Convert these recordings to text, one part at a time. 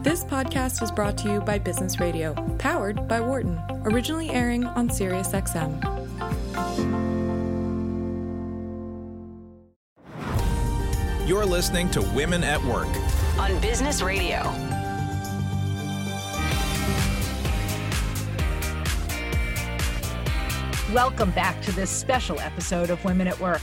This podcast is brought to you by Business Radio, powered by Wharton, originally airing on SiriusXM. You're listening to Women at Work on Business Radio. Welcome back to this special episode of Women at Work.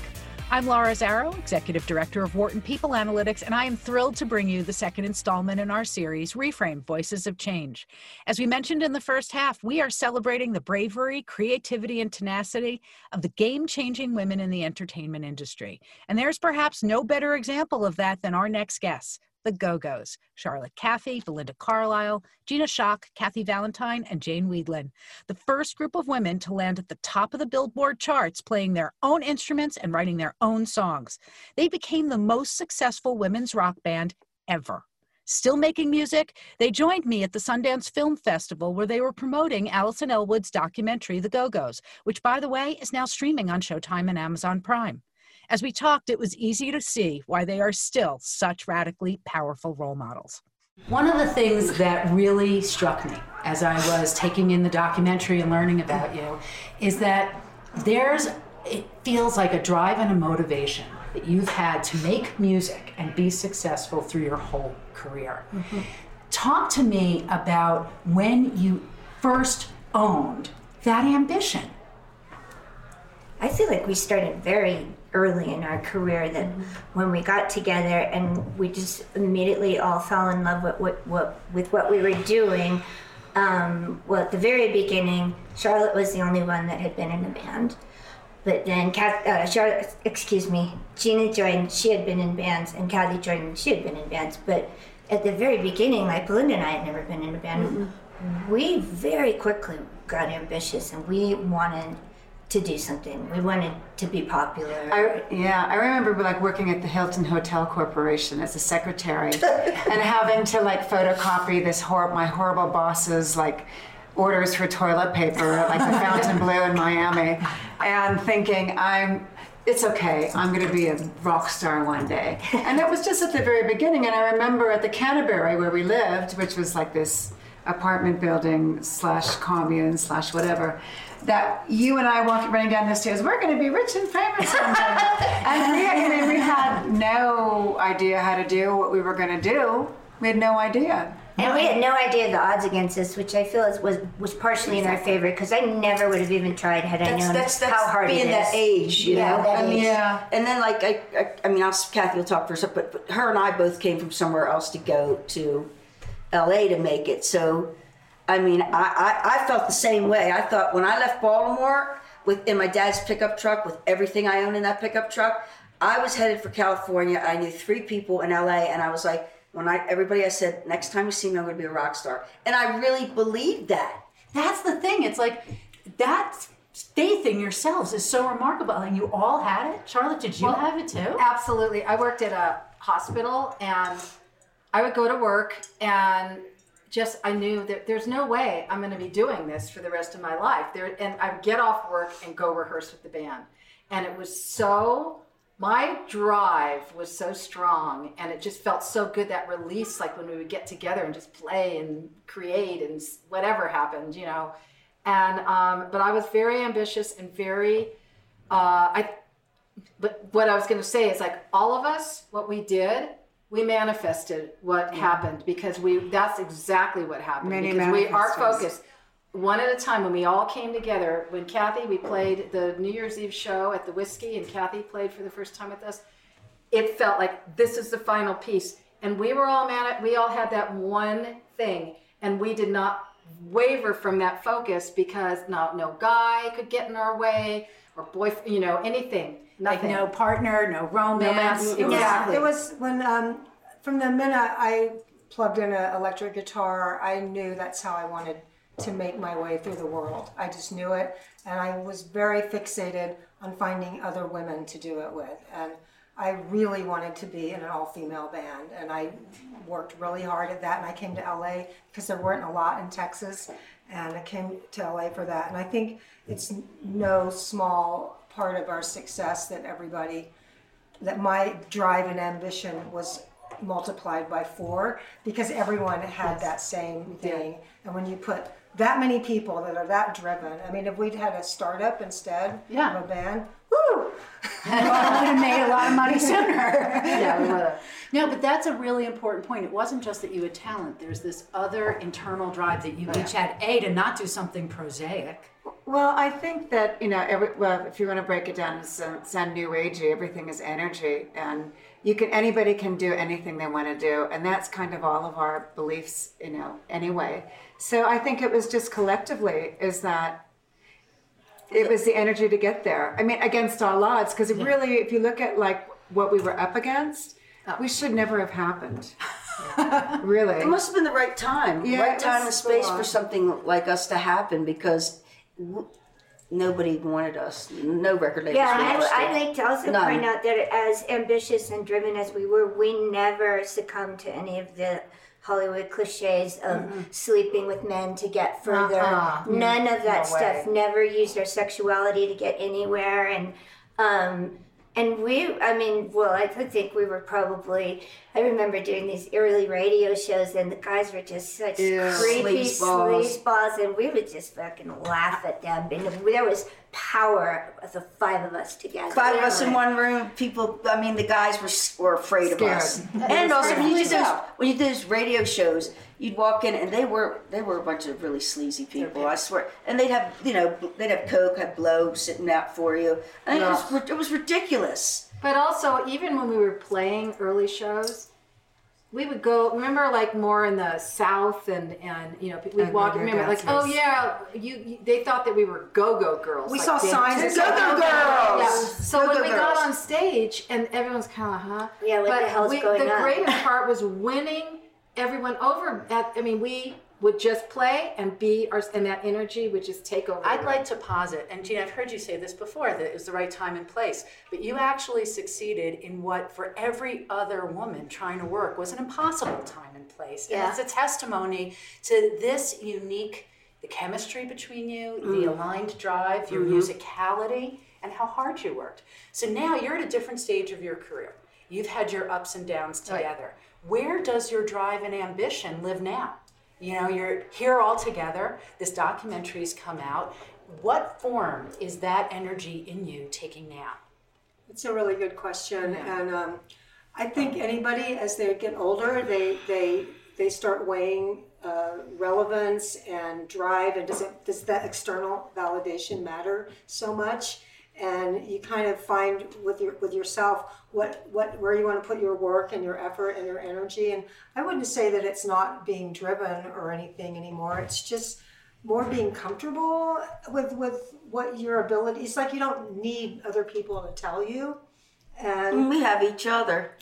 I'm Laura Zarrow, Executive Director of Wharton People Analytics, and I am thrilled to bring you the second installment in our series, Reframe Voices of Change. As we mentioned in the first half, we are celebrating the bravery, creativity, and tenacity of the game changing women in the entertainment industry. And there's perhaps no better example of that than our next guest, the Go Go's Charlotte Caffey, Belinda Carlisle, Gina Schock, Kathy Valentine, and Jane Wiedlin. The first group of women to land at the top of the Billboard charts playing their own instruments and writing their own songs. They became the most successful women's rock band ever. Still making music, they joined me at the Sundance Film Festival where they were promoting Alison Ellwood's documentary, The Go Go's, which, by the way, is now streaming on Showtime and Amazon Prime. As we talked, it was easy to see why they are still such radically powerful role models. One of the things that really struck me as I was taking in the documentary and learning about you is that there's, it feels like a drive and a motivation that you've had to make music and be successful through your whole career. Mm-hmm. Talk to me about when you first owned that ambition. I feel like we started very early in our career that mm-hmm. when we got together and we just immediately all fell in love with what, what with what we were doing. Um, well, at the very beginning, Charlotte was the only one that had been in a band. But then, Kath, uh, Charlotte, excuse me, Gina joined. She had been in bands, and Kathy joined. She had been in bands. But at the very beginning, like Belinda and I had never been in a band. Mm-hmm. We very quickly got ambitious, and we wanted to do something. We wanted to be popular. I, yeah, I remember like working at the Hilton Hotel Corporation as a secretary and having to like photocopy this hor- my horrible boss's like orders for toilet paper like the Fontainebleau in Miami and thinking I'm it's okay. I'm going to be a rock star one day. And that was just at the very beginning. And I remember at the Canterbury where we lived, which was like this apartment building slash commune slash whatever that you and I walking running down the stairs, we're going to be rich and famous and we, I mean, we had no idea how to do what we were going to do. We had no idea. And we had no idea the odds against us, which I feel is, was was partially in our favor because I never would have even tried had I known that's, that's how hard it is. being it is. that age, you Yeah, know. that I mean, age. Yeah. And then like I, I, I mean, I'll, Kathy will talk for a second, but, but her and I both came from somewhere else to go to L.A. to make it. So, I mean, I, I, I felt the same way. I thought when I left Baltimore with in my dad's pickup truck with everything I own in that pickup truck, I was headed for California. I knew three people in L.A. and I was like, when I everybody I said, next time you see me, I'm going to be a rock star, and I really believed that. That's the thing. It's like that faith in yourselves is so remarkable. And you all had it. Charlotte, did you Well, have it too? Absolutely. I worked at a hospital and I would go to work and just I knew that there's no way I'm going to be doing this for the rest of my life. There and I would get off work and go rehearse with the band. And it was so my drive was so strong and it just felt so good that release like when we would get together and just play and create and whatever happened, you know. And um, but I was very ambitious and very uh, I but what I was going to say is like all of us, what we did, we manifested what happened because we that's exactly what happened Many because we our focus one at a time when we all came together when Kathy we played the New Year's Eve show at the Whisky and Kathy played for the first time with us it felt like this is the final piece. And we were all man we all had that one thing and we did not waver from that focus because no no guy could get in our way or boyfriend you know anything Like no partner, no romance. romance. It was- Exactly. It was when, um, from the minute I plugged in an electric guitar, I knew that's how I wanted to make my way through the world. I just knew it, and I was very fixated on finding other women to do it with. And I really wanted to be in an all female band, and I worked really hard at that. And I came to LA because there weren't a lot in Texas, and I came to LA for that. And I think it's no small part of our success that everybody that my drive and ambition was multiplied by four because everyone had that same thing. And when you put that many people that are that driven, I mean, if we'd had a startup instead Yeah. of a band, woo! I would have made a lot of money sooner. Yeah, we. No, but that's a really important point. It wasn't just that you had talent. There's this other internal drive that you each had. A to not do something prosaic. Well, I think that you know, every, well, if you want to break it down, it's uh, sound new agey. Everything is energy, and you can anybody can do anything they want to do, and that's kind of all of our beliefs, you know. Anyway, so I think it was just collectively is that it was the energy to get there. I mean, against all odds, because really, if you look at like what we were up against, we should never have happened. really, It must have been the right time, Yeah, right time and space full for something like us to happen because w- nobody wanted us. No record labels. Yeah, I, I'd like to also None. point out that as ambitious and driven as we were, we never succumbed to any of the Hollywood cliches of sleeping with men to get further. Uh-uh. None of that No stuff. way. Never used our sexuality to get anywhere, and um, and we, I mean, well, I think we were probably. I remember doing these early radio shows, and the guys were just such Yeah. creepy Sleazeballs. sleazeballs, and we would just fucking laugh at them. And there was power of the five of us together. Five of us in one room. People, I mean, the guys were were afraid of us. And also, when you did those when you did those radio shows, you'd walk in and they were they were a bunch of really sleazy people. I swear. And they'd have you know they'd have coke, have blow sitting out for you. I mean, it, was, it was ridiculous. But also, even when we were playing early shows, we would go. Remember, like more in the south, and and you know, we'd Oh, walk. go-go Remember, like, oh yeah, you, you. They thought that we were go-go girls. We like saw signs that said Go-go girls. Yeah. So when Go-go we got on stage, and everyone's kind of, huh? Yeah, what but the hell's we, going the on? greatest part was winning everyone over. At, I mean, we would just play and be our, and that energy would just take over. I'd like to posit, and Gina, I've heard you say this before, that it was the right time and place, but you actually succeeded in what for every other woman trying to work was an impossible time and place. Yeah. And it's a testimony to this unique, the chemistry between you, the mm. aligned drive, your mm-hmm. musicality, and how hard you worked. So now you're at a different stage of your career. You've had your ups and downs together. Where does your drive and ambition live now? You know, you're here all together. This documentary's come out. What form is that energy in you taking now? It's a really good question, and um, I think anybody as they get older, they they they start weighing uh, relevance and drive, and does it does that external validation matter so much? And you kind of find with your with yourself what what where you want to put your work and your effort and your energy. And I wouldn't say that it's not being driven or anything anymore. It's just more being comfortable with with what your ability. It's like you don't need other people to tell you. And We have each other.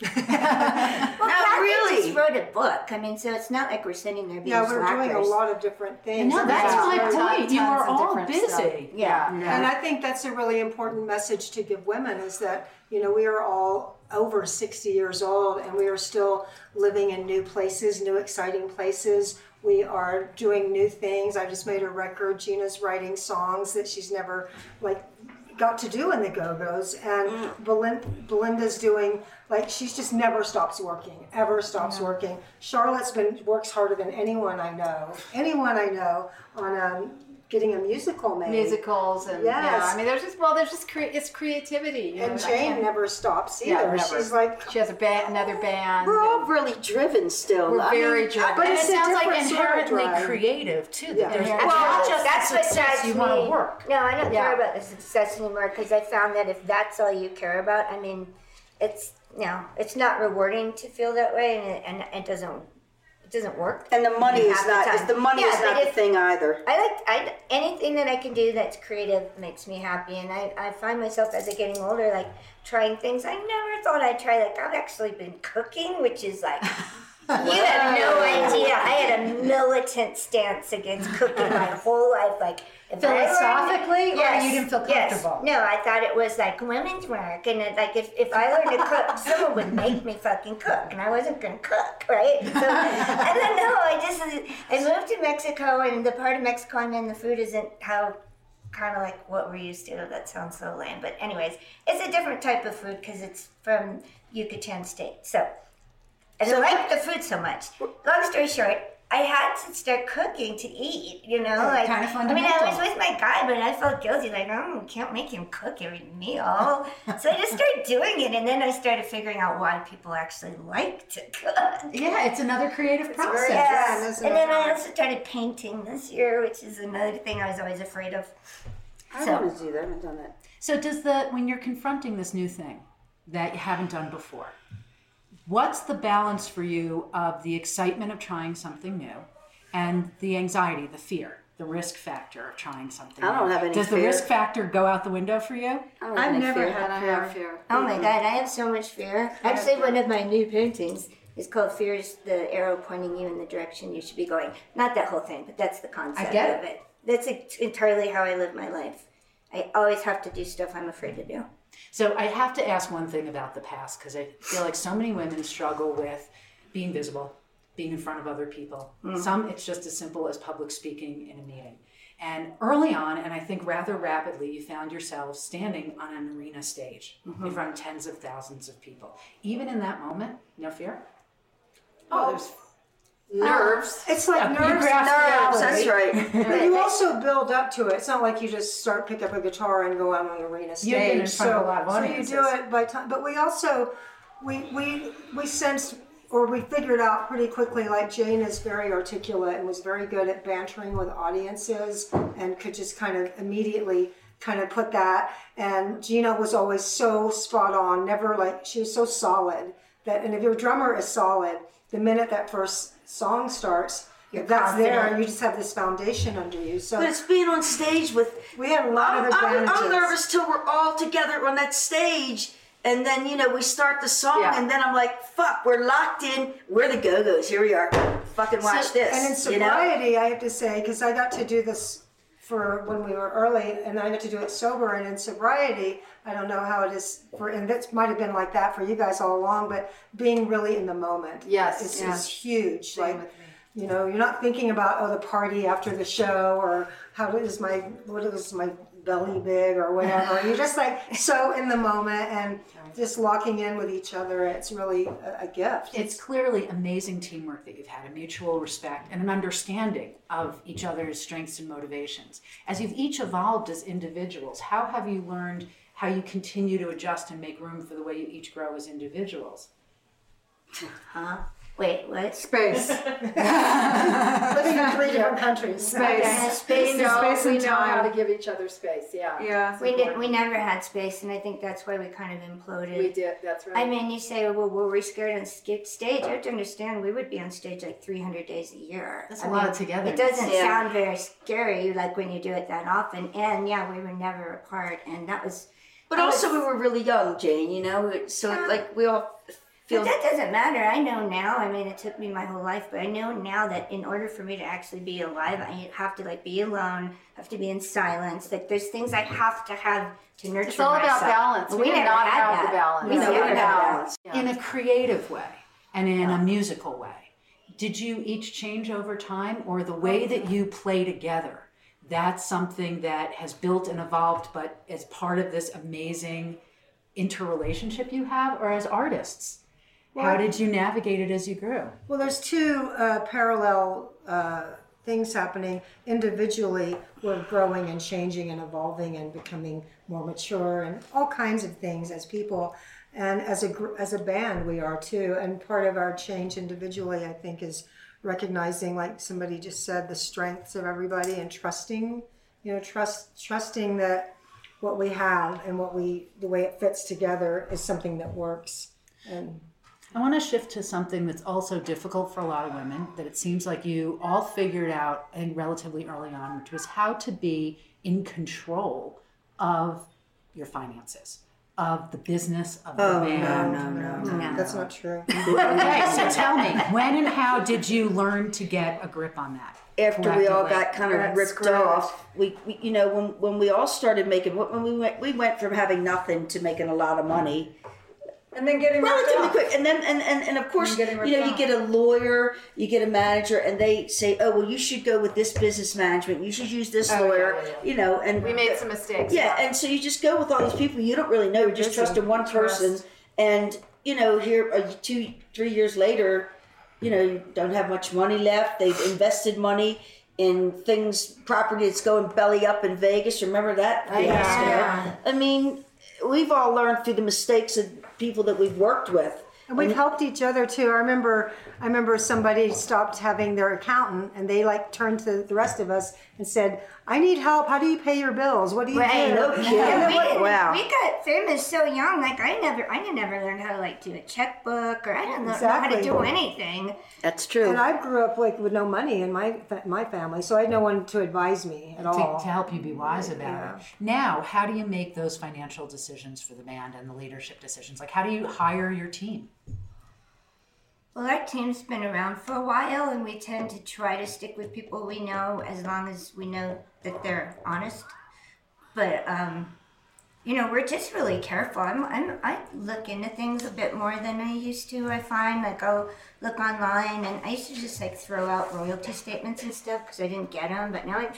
Well, Kathy really. just wrote a book. I mean, so it's not like we're sitting there being yeah, we're doing a lot of different things. No, that's my point. You are all busy. stuff. Yeah. And I think that's a really important message to give women is that, you know, we are all over 60 years old and we are still living in new places, new exciting places. We are doing new things. I just made a record. Gina's writing songs that she's never like got to do in the Go-Go's and Belin- Belinda's doing like she's just never stops working, ever stops working. Charlotte's been works harder than anyone I know, anyone I know on um, getting a musical made. musicals and yeah. I mean, there's just well, there's just cre- it's creativity. Know, And I Jane never stops either. Yeah, never. She's like, She has a band, another band. We're all really driven still. We're I mean, very driven. but it sounds like different sort of inherently creative too. That Yeah. there's Well, not just that's the what success you want to work. No, I don't Yeah. care about the success anymore because I found that if that's all you care about, I mean, it's you know, it's not rewarding to feel that way, and it, and it doesn't doesn't work. And the money is half the not. Is the money Yeah, is not the thing either. I like I anything that I can do that's creative makes me happy, and I, I find myself as I'm getting older like trying things I never thought I'd try. Like I've actually been cooking, which is like. You have no idea. I had a militant stance against cooking my whole life. Like if I learned- Philosophically, or you didn't feel yes. No, I thought it was like women's work, and it, like if, if I learned to cook, someone would make me fucking cook, and I wasn't gonna cook, right? So, and then no, I just I moved to Mexico, and the part of Mexico I'm in, the food isn't how kind of like what we're used to. That sounds so lame, but anyways, it's a different type of food because it's from Yucatan state. So And So- I liked the food so much. Long story short, I had to start cooking to eat, you know? Like, kind of I mean, I was with my guy, but I felt guilty, like, oh, can't make him cook every meal. so I just started doing it, and then I started figuring out why people actually like to cook. Yeah, it's another creative process. Yes. that's And then I also started painting this year, which is another thing I was always afraid of. I So- want to do that. I haven't done that. So does the when you're confronting this new thing that you haven't done before, what's the balance for you of the excitement of trying something new and the anxiety, the fear, the risk factor of trying something I don't new? have any Does the risk factor go out the window for you? I've never fear. had I fear. have fear. Oh my god, I have so much fear. Actually, one of my new paintings is called Fear is the arrow pointing you in the direction you should be going. Not that whole thing, but that's the concept get of it. That's entirely how I live my life. I always have to do stuff I'm afraid to do. So I have to ask one thing about the past because I feel like so many women struggle with being visible, being in front of other people. Mm. Some it's just as simple as public speaking in a meeting. And early on, and I think rather rapidly, you found yourself standing on an arena stage in mm-hmm. front of tens of thousands of people. Even in that moment, no fear. Oh, there's nerves. It's like nerves. Nerves, reality. that's right. But you also build up to it. It's not like you just start pick up a guitar and go out on an arena stage. You've been in front so, of a lot of so you do it by time. But we also we we we sensed or we figured out pretty quickly. Like Jane is very articulate and was very good at bantering with audiences and could just kind of immediately kind of put that. And Gina was always so spot on. Never like she was so solid that. And if your drummer is solid, the minute that first song starts. If that's there, confident. you just have this foundation under you. So But it's being on stage with. we had a lot I'm, of I'm, advantages. I'm nervous till we're all together on that stage. And then, you know, we start the song, Yeah. and then I'm like, fuck, we're locked in. We're the Go Go's. Here we are. Fucking watch this. And in you know? sobriety, I have to say, because I got to do this for when we were early, and I got to do it sober. And in sobriety, I don't know how it is for, and that might have been like that for you guys all along, but being really in the moment, Yes, is, is huge. like, you know, you're not thinking about oh the party after the show or how is my what is my belly big or whatever. you're just like so in the moment and just locking in with each other. It's really a, a gift. It's clearly amazing teamwork that you've had, a mutual respect and an understanding of each other's strengths and motivations. As you've each evolved as individuals, how have you learned how you continue to adjust and make room for the way you each grow as individuals? Huh? Wait, what? Space. living in three different countries. Space. Space. No, Space we and know how time. to give each other space. Yeah. Yeah. We did. We never had space, and I think that's why we kind of imploded. We did. That's right. I mean, you say, well, were we scared on stage? You have to understand, we would be on stage like 300 days a year. That's a a lot of togetherness. It doesn't Yeah. sound very scary, like when you do it that often. And yeah, we were never apart, and that was. But I also, was- we were really young, Jane, you know? So, Yeah. like, we all feel. But that doesn't matter. I know now. I mean, it took me my whole life, but I know now that in order for me to actually be alive, I have to like be alone. Have to be in silence. Like there's things I have to have to nurture. It's all about balance. We did not had have the balance. We No, never we had didn't have that. balance. In a creative way and in a musical way, did you each change over time or the way that you play together? That's something that has built and evolved, but as part of this amazing interrelationship you have, or as artists? How did you navigate it as you grew? Well, there's two uh, parallel uh, things happening. Individually, we're growing and changing and evolving and becoming more mature and all kinds of things as people. And as a as a band, we are too. And part of our change individually, I think, is recognizing, like somebody just said, the strengths of everybody and trusting. You know, trust trusting that what we have and what we the way it fits together is something that works. And I want to shift to something that's also difficult for a lot of women that it seems like you all figured out and relatively early on, which was how to be in control of your finances, of the business of the oh, band. no, no, no. that's not true. Okay, so tell me, when and how did you learn to get a grip on that? after we all got kind of That's ripped off, we, we you know when when we all started making when we went we went from having nothing to making a lot of money And then getting relatively quick, and then and and, and of course you know ripped you off. get a lawyer, you get a manager, and they say, oh well, you should go with this business management, you should use this Oh, lawyer, yeah, yeah. you know, and we made some mistakes. yeah, and so you just go with all these people you don't really know. You're just Just trusting one trust. person, and you know, here uh, two, three years later, you know, you don't have much money left. They've invested money in things, property that's going belly up in Vegas. Remember that? Oh, yeah. I mean, we've all learned through the mistakes of people that we've worked with. And we've helped each other too. I remember, I remember somebody stopped having their accountant, and they like turned to the rest of us and said, "I need help. How do you pay your bills? What do you Right. do?" No kidding. We, Wow. we got famous so young. Like I never, I never learned how to like do a checkbook, or I didn't know- know how to do anything. That's true. And I grew up like with no money in my my family, so I had no one to advise me at to, all. to help you be wise about it. Now, how do you make those financial decisions for the band and the leadership decisions? Like, how do you hire your team? Well, our team's been around for a while, and we tend to try to stick with people we know as long as we know that they're honest. But um, you know, we're just really careful. I'm, I'm I look into things a bit more than I used to. I find like I'll look online, and I used to just like throw out royalty statements and stuff because I didn't get them. But now I,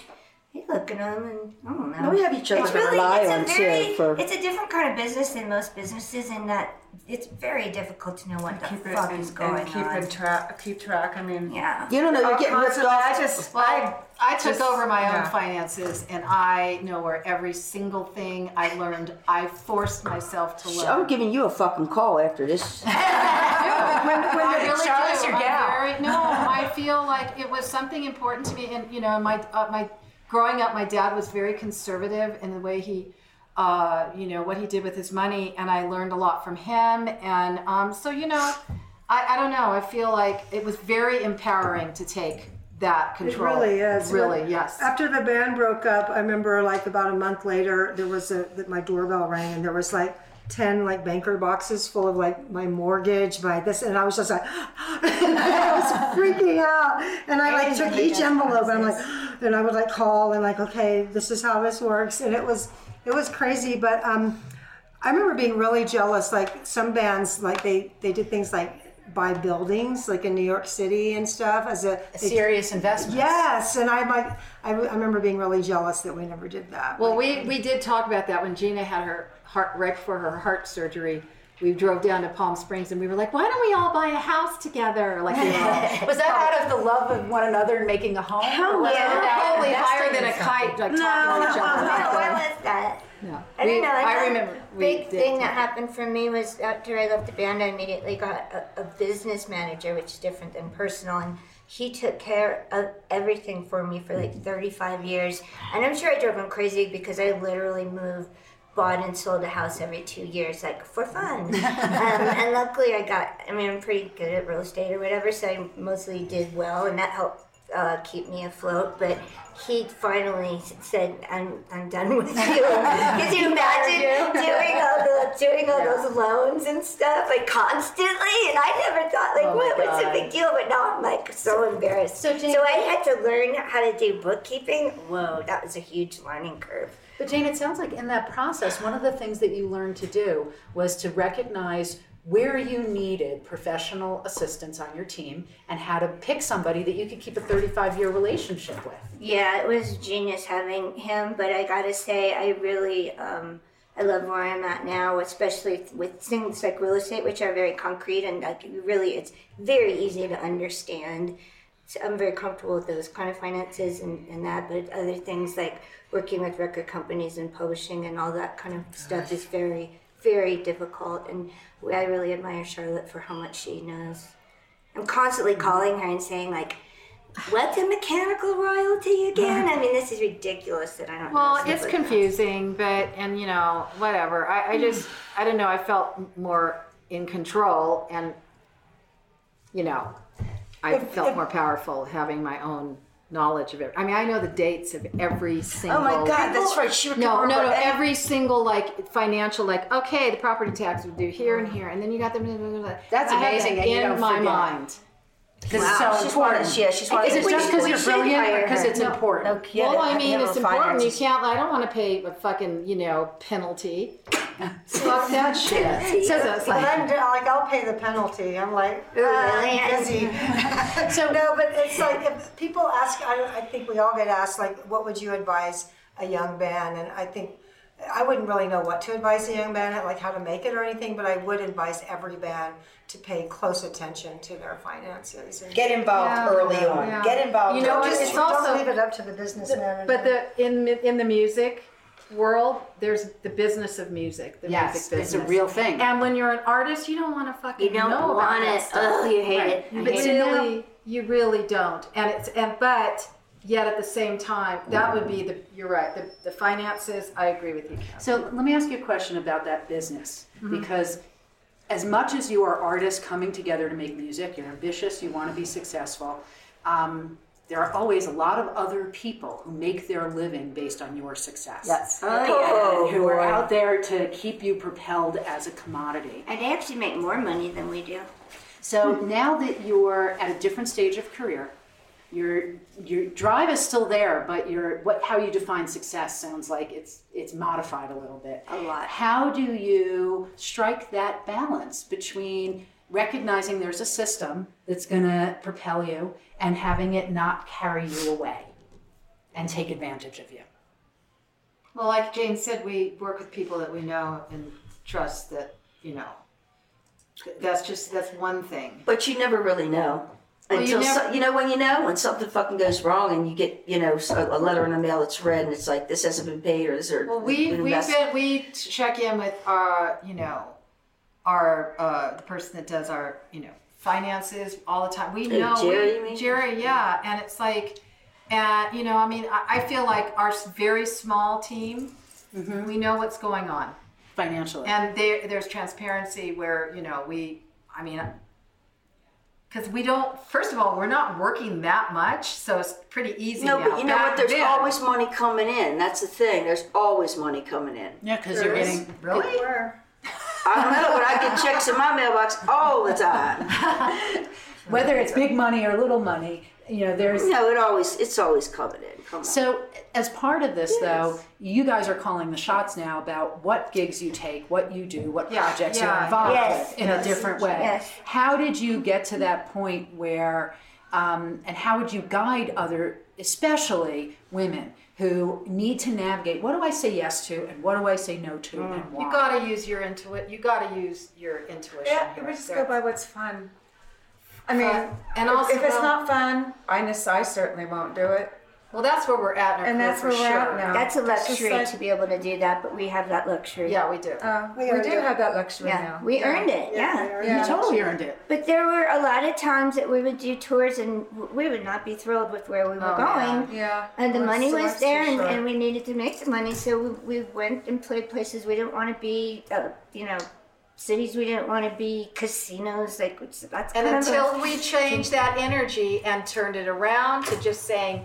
I look at them, and I don't know. No, we have each other It's to really, rely it's on, a too, for- It's a different kind of business than most businesses, in that it's very difficult to know what the Keep it fuck and, is going and keep on. in track. Keep track. I mean, Yeah. you don't know, you're getting ripped off. I just, Well, I, I took just- over my own yeah. finances, and I know where every single thing I learned. I forced myself to learn. I'm giving you a fucking call after this. I really Charlotte's do. your I'm gal. very- no, I feel like it was something important to me, and you know, my uh, my growing up, my dad was very conservative in the way he, uh, you know, what he did with his money, and I learned a lot from him, and um, so you know, I, I don't know. I feel like it was very empowering to take that control. It really is. Really, When- yes. After the band broke up, I remember like about a month later, there was a that my doorbell rang and there was like ten like banker boxes full of like my mortgage, my this, and I was just like, I was freaking out, and I like took each envelope and I'm like, and I would like call and like, okay, this is how this works, and it was it was crazy, but um, I remember being really jealous. Like some bands, like they they did things like buy buildings, like in New York City and stuff, as a A serious investment. Yes, and I'm like, I, I remember being really jealous that we never did that. Well, Like, we, we did talk about that when Gina had her heart right before her heart surgery. We drove down to Palm Springs and we were like, why don't we all buy a house together? Like, you know, Was that out of the love of one another and making a home? or was it yeah. about probably investing higher than in a something? kite, like talking to each No, other. what was that? No. I We- don't know. I Another remember. Big did thing talk. that happened for me was after I left the band, I immediately got a, a business manager, which is different than personal, and he took care of everything for me for like 35 years. And I'm sure I drove him crazy because I literally moved, bought and sold a house every two years, like for fun. um, and luckily, I got. I mean, I'm pretty good at real estate or whatever, so I mostly did well, and that helped uh, keep me afloat. But he finally said, "I'm I'm done with you." Could you imagine doing all the doing all those loans and stuff like constantly? And I never thought like, Oh what was the big deal? But now I'm like so embarrassed. So, so I had to learn how to do bookkeeping. Whoa, that was a huge learning curve. But Jane, it sounds like in that process, one of the things that you learned to do was to recognize where you needed professional assistance on your team and how to pick somebody that you could keep a 35 year relationship with. Yeah, it was genius having him, but I gotta say, I really, um, I love where I'm at now, especially with things like real estate, which are very concrete and like really, it's very easy to understand. So I'm very comfortable with those kind of finances and, and that, but other things like working with record companies and publishing and all that kind of oh, stuff is very, very difficult. And I really admire Charlotte for how much she knows. I'm constantly mm-hmm. calling her and saying like, What's a mechanical royalty again? I mean, this is ridiculous that I don't know. Well, it's like confusing, but and you know, whatever. I, I just I don't know. I felt more in control, and you know, I If- felt if- more powerful having my own knowledge of it. I mean, I know the dates of every single. Oh my God, that's right. She would No, no, no. Every single like financial, like okay, the property tax would do here and here, and then you got them. That's I amazing that that you in don't my forget. mind. Because Wow, it's so she's one of- important. yeah, she's one of Is it the- just because we you're should brilliant or hire because her. it's No, important? no kidding. Well, I mean, handle it's important. You finances. can't. I don't want to pay a fucking, you know, penalty. Fuck that shit. So it's But like, I'm like, I'll pay the penalty. I'm like, "Ugh, ah, I'm busy. So- no, but it's like if people ask. I, I think we all get asked like, what would you advise a young band? And I think I wouldn't really know what to advise a young band, like how to make it or anything, but I would advise every band to pay close attention to their finances. And Get involved Yeah. early on. Yeah. Get involved. You know what, early. it's don't also- leave it up to the businessman. But the in in the music world, there's the business of music. The Yes, music it's a real thing. And when you're an artist, you don't want to fucking You don't know about want that it. stuff. Oh, you hate Right. it. I But hate it. really, you really don't. And it's and but yet at the same time, that would be the you're right. The the finances. I agree with you. Kathy. So let me ask you a question about that business because as much as you are artists coming together to make music, you're ambitious, you want to be successful. Um, there are always a lot of other people who make their living based on your success. Yes. Oh, And who are out there to keep you propelled as a commodity. And they actually make more money than we do. So now that you're at a different stage of career, your your drive is still there, but your what how you define success sounds like it's it's modified a little bit. A lot. How do you strike that balance between recognizing there's a system that's going to propel you and having it not carry you away and take advantage of you? Well, like Jane said, we work with people that we know and trust. That you know, that's just that's one thing. But you never really know. Well, you Until you, never- so, you know when you know when something fucking goes wrong and you get you know so- a letter in the mail that's red and it's like this hasn't been paid or this or Well, we we've been we check in with our you know our uh, the person that does our you know finances all the time. We know Jerry, we- Jerry, yeah, and it's like, and you know, I mean, I, I feel like our very small team, Mm-hmm. we know what's going on, Financially. and there there's transparency where you know we, I mean. Because we don't. First of all, we're not working that much, so it's pretty easy. No, now. but you know Back what? There's then- always money coming in. That's the thing. There's always money coming in. yeah, because you're getting really. I don't know, but I get checks in my mailbox all the time. whether it's big money or little money, you know, there's No, it always it's always coming in. Come on. So, as part of this, though, you guys are calling the shots now about what gigs you take, what you do, what Yeah, projects yeah, you're involved yes, with in yes. a different way. Yes. How did you get to that point where, um, and how would you guide other, especially women who need to navigate what do I say yes to and what do I say no to and why? You gotta use your intuition You gotta use your intuition. Yeah, here. we just There. go by what's fun. I mean, Fun. And if- also, if it's well- not fun, I, nes- I certainly won't do it. Well, that's where we're at, in And that's where we're sure. at now. That's a luxury like- to be able to do that, but we have that luxury. Yeah, we do. Uh, we, We do it. have that luxury Yeah, now. we earned it. Yeah. we earned you totally earned it. But there were a lot of times that we would do tours and we would not be thrilled with where we were Oh, going. Yeah. And the Well, money so was there, and, short. and we needed to make the money, so we, we went and played places we didn't want to be. Uh, you know, cities we didn't want to be, casinos. Like that's And kind of a- until we changed that energy and turned it around to just saying,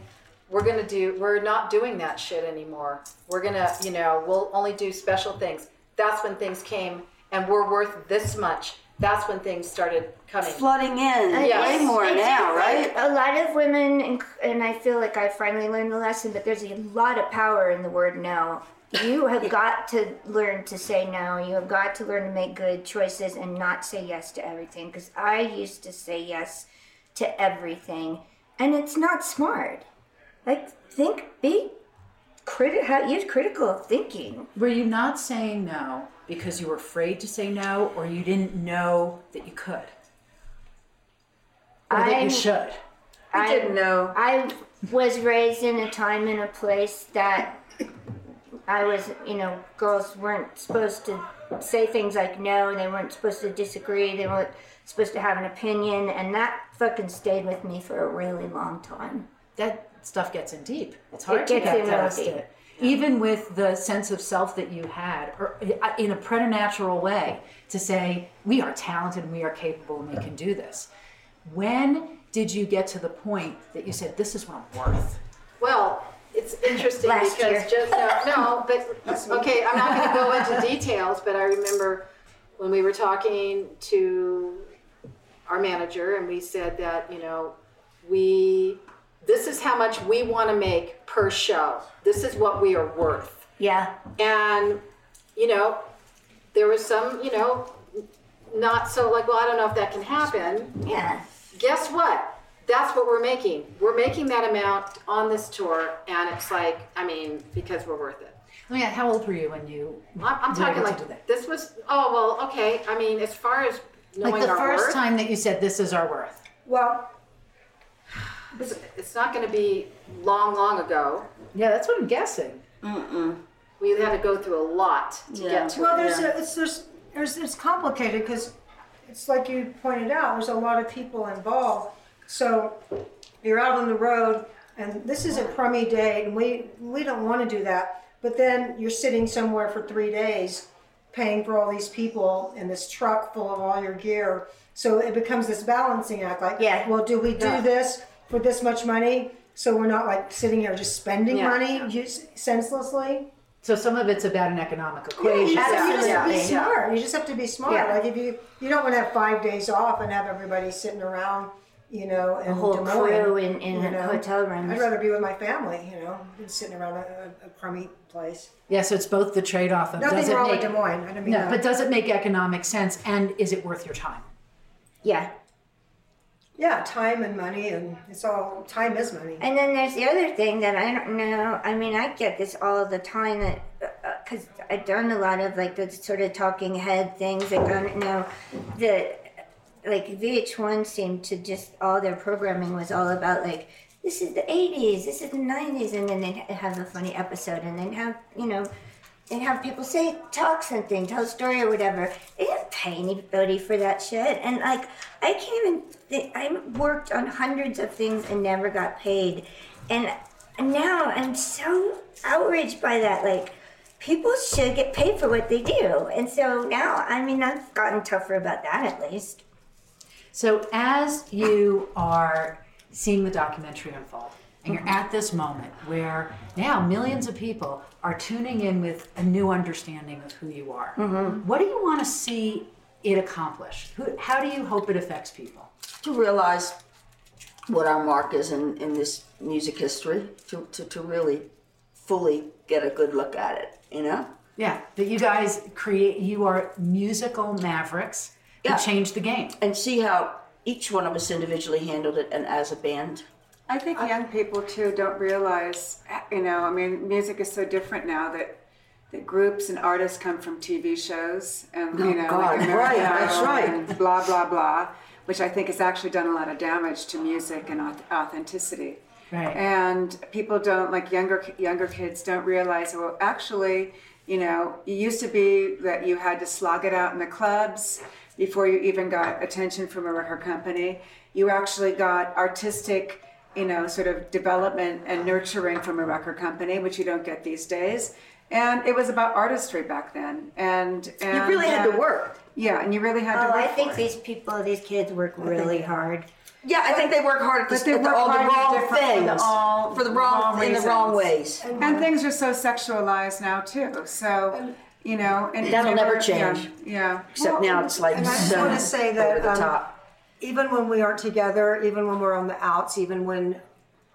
we're gonna do, we're not doing that shit anymore. We're gonna, you know, we'll only do special things. That's when things came, and we're worth this much. That's when things started coming. flooding in Uh, Yes. way more It now, right? A lot of women, and, and I feel like I finally learned the lesson, but there's a lot of power in the word no. You have got to learn to say no. You have got to learn to make good choices and not say yes to everything. Because I used to say yes to everything, and it's not smart. Like, think, be criti- ha- use critical of thinking. Were you not saying no because you were afraid to say no or you didn't know that you could? Or that I'm- you should? I didn't know. I was raised in a time and a place that I was, you know, girls weren't supposed to say things like no, they weren't supposed to disagree, they weren't supposed to have an opinion, and that fucking stayed with me for a really long time. that stuff gets in deep. It's hard It to gets get in past deep. it. Even with the sense of self that you had, or uh, in a preternatural way, to say, we are talented and we are capable and we can do this. When did you get to the point that you said, this is what I'm worth? Well, it's interesting Last because year. just no, no, but okay, I'm not going to go into details, but I remember when we were talking to our manager and we said that you know we this is how much we want to make per show. This is what we are worth. Yeah. And, you know, there was some, you know, not so like, well, I don't know if that can happen. Yeah. Guess what? That's what we're making. We're making that amount on this tour, and it's like, I mean, because we're worth it. Oh yeah, how old were you when you? I'm, I'm talking to like do that? this was. Oh well, okay. I mean, as far as knowing like the our first worth, time that you said this is our worth. Well, it's, it's not going to be long, long ago. Yeah, that's what I'm guessing. We had to go through a lot to Yeah. get to well, it. there's a, it's there's, there's it's complicated because it's like you pointed out. There's a lot of people involved. So you're out on the road, and this is a crummy day, and we we don't want to do that. But then you're sitting somewhere for three days, paying for all these people and this truck full of all your gear. So it becomes this balancing act. Like, Yeah. well, do we do Yeah. this for this much money? So we're not like sitting here just spending Yeah. money just senselessly. So some of it's about an economic Yeah, you equation. just, you just Yeah. be smart. You just have to be smart. Yeah. Like if you you don't want to have five days off and have everybody sitting around, you know, in A whole Des Moines, crew in, in you know. hotel rooms. I'd rather be with my family, you know, than sitting around a, a, a crummy place. Yeah, so it's both the trade-off of Nothing does it wrong make with Des Moines. I didn't mean no, that. but does it make economic sense and is it worth your time? yeah. yeah, time and money, and it's all time is money. And then there's the other thing that I don't know. I mean, I get this all the time that uh, uh, because I've done a lot of like the sort of talking head things. I don't know the like VH1 seemed to just all their programming was all about like this is the 80s, this is the 90s, and then they'd have a funny episode, and then have you know. And have people say, talk something, tell a story or whatever. They didn't pay anybody for that shit. And like, I can't even I worked on hundreds of things and never got paid. And now I'm so outraged by that. Like, people should get paid for what they do. And so now, I mean, I've gotten tougher about that at least. So as you are seeing the documentary unfold, and you're mm-hmm. at this moment where now millions of people are tuning in with a new understanding of who you are. Mm-hmm. What do you want to see it accomplish? Who, how do you hope it affects people? to realize what our mark is in, in this music history, to, to, to really fully get a good look at it, you know? Yeah, that you guys create, you are musical mavericks Yeah. who change the game. And see how each one of us individually handled it and as a band. I think young people too don't realize, you know, I mean, music is so different now that that groups and artists come from TV shows and oh, you know, Oh, God, like right, American that's Idol right. and blah blah blah, which I think has actually done a lot of damage to music and authenticity. Right. And people don't like younger younger kids don't realize. Well, actually, you know, it used to be that you had to slog it out in the clubs before you even got attention from a record company. You actually got artistic, you know, sort of development and nurturing from a record company, which you don't get these days. And it was about artistry back then. And, and You really had to uh, work. Yeah, and you really had to Oh, work. I think for it. these people, these kids work really hard. Yeah, I think they work hard at, the, they at the, work all the hard in wrong different- the things. all for the wrong, in the wrong ways. And things are so sexualized now too. So you know, and That'll they never change. Yeah, yeah. Except now it's like And I just want to say that the um, top. even when we aren't together, even when we're on the outs, even when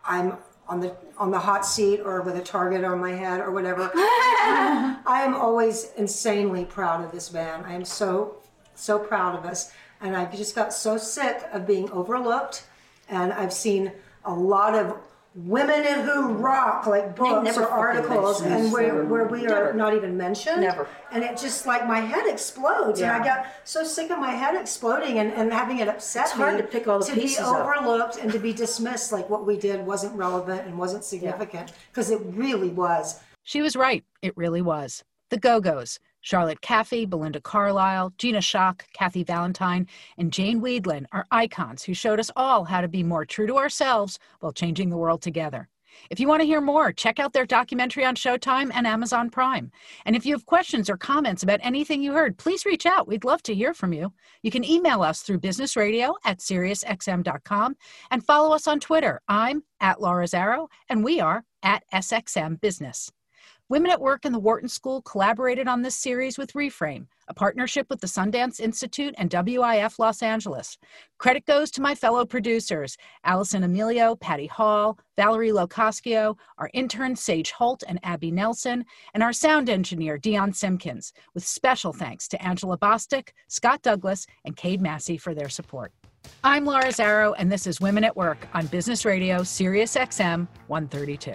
I'm on the on the hot seat or with a target on my head or whatever, I am always insanely proud of this band. I am so so proud of us, and I've just got so sick of being overlooked, and I've seen a lot of women who rock like books or articles and where, where we Never. are not even mentioned Never. and it just like my head explodes yeah. and i got so sick of my head exploding and, and having it upset It's hard me to pick all the to be pieces up. overlooked and to be dismissed like what we did wasn't relevant and wasn't significant because it really was She was right. It really was. The Go Go's Charlotte Caffey, Belinda Carlisle, Gina Schock, Kathy Valentine, and Jane Wiedlin are icons who showed us all how to be more true to ourselves while changing the world together. If you want to hear more, check out their documentary on Showtime and Amazon Prime. And if you have questions or comments about anything you heard, please reach out. We'd love to hear from you. You can email us through businessradio at SiriusXM.com and follow us on Twitter. I'm at Laura Zarrow, and we are at SXM Business. Women at Work in the Wharton School collaborated on this series with Reframe, a partnership with the Sundance Institute and WIF Los Angeles. Credit goes to my fellow producers, Allison Emilio, Patty Hall, Valerie Locascio, our intern Sage Holt and Abby Nelson, and our sound engineer Dion Simpkins, with special thanks to Angela Bostic, Scott Douglas, and Cade Massey for their support. I'm Laura Zarrow, and this is Women at Work on Business Radio, Sirius XM 132.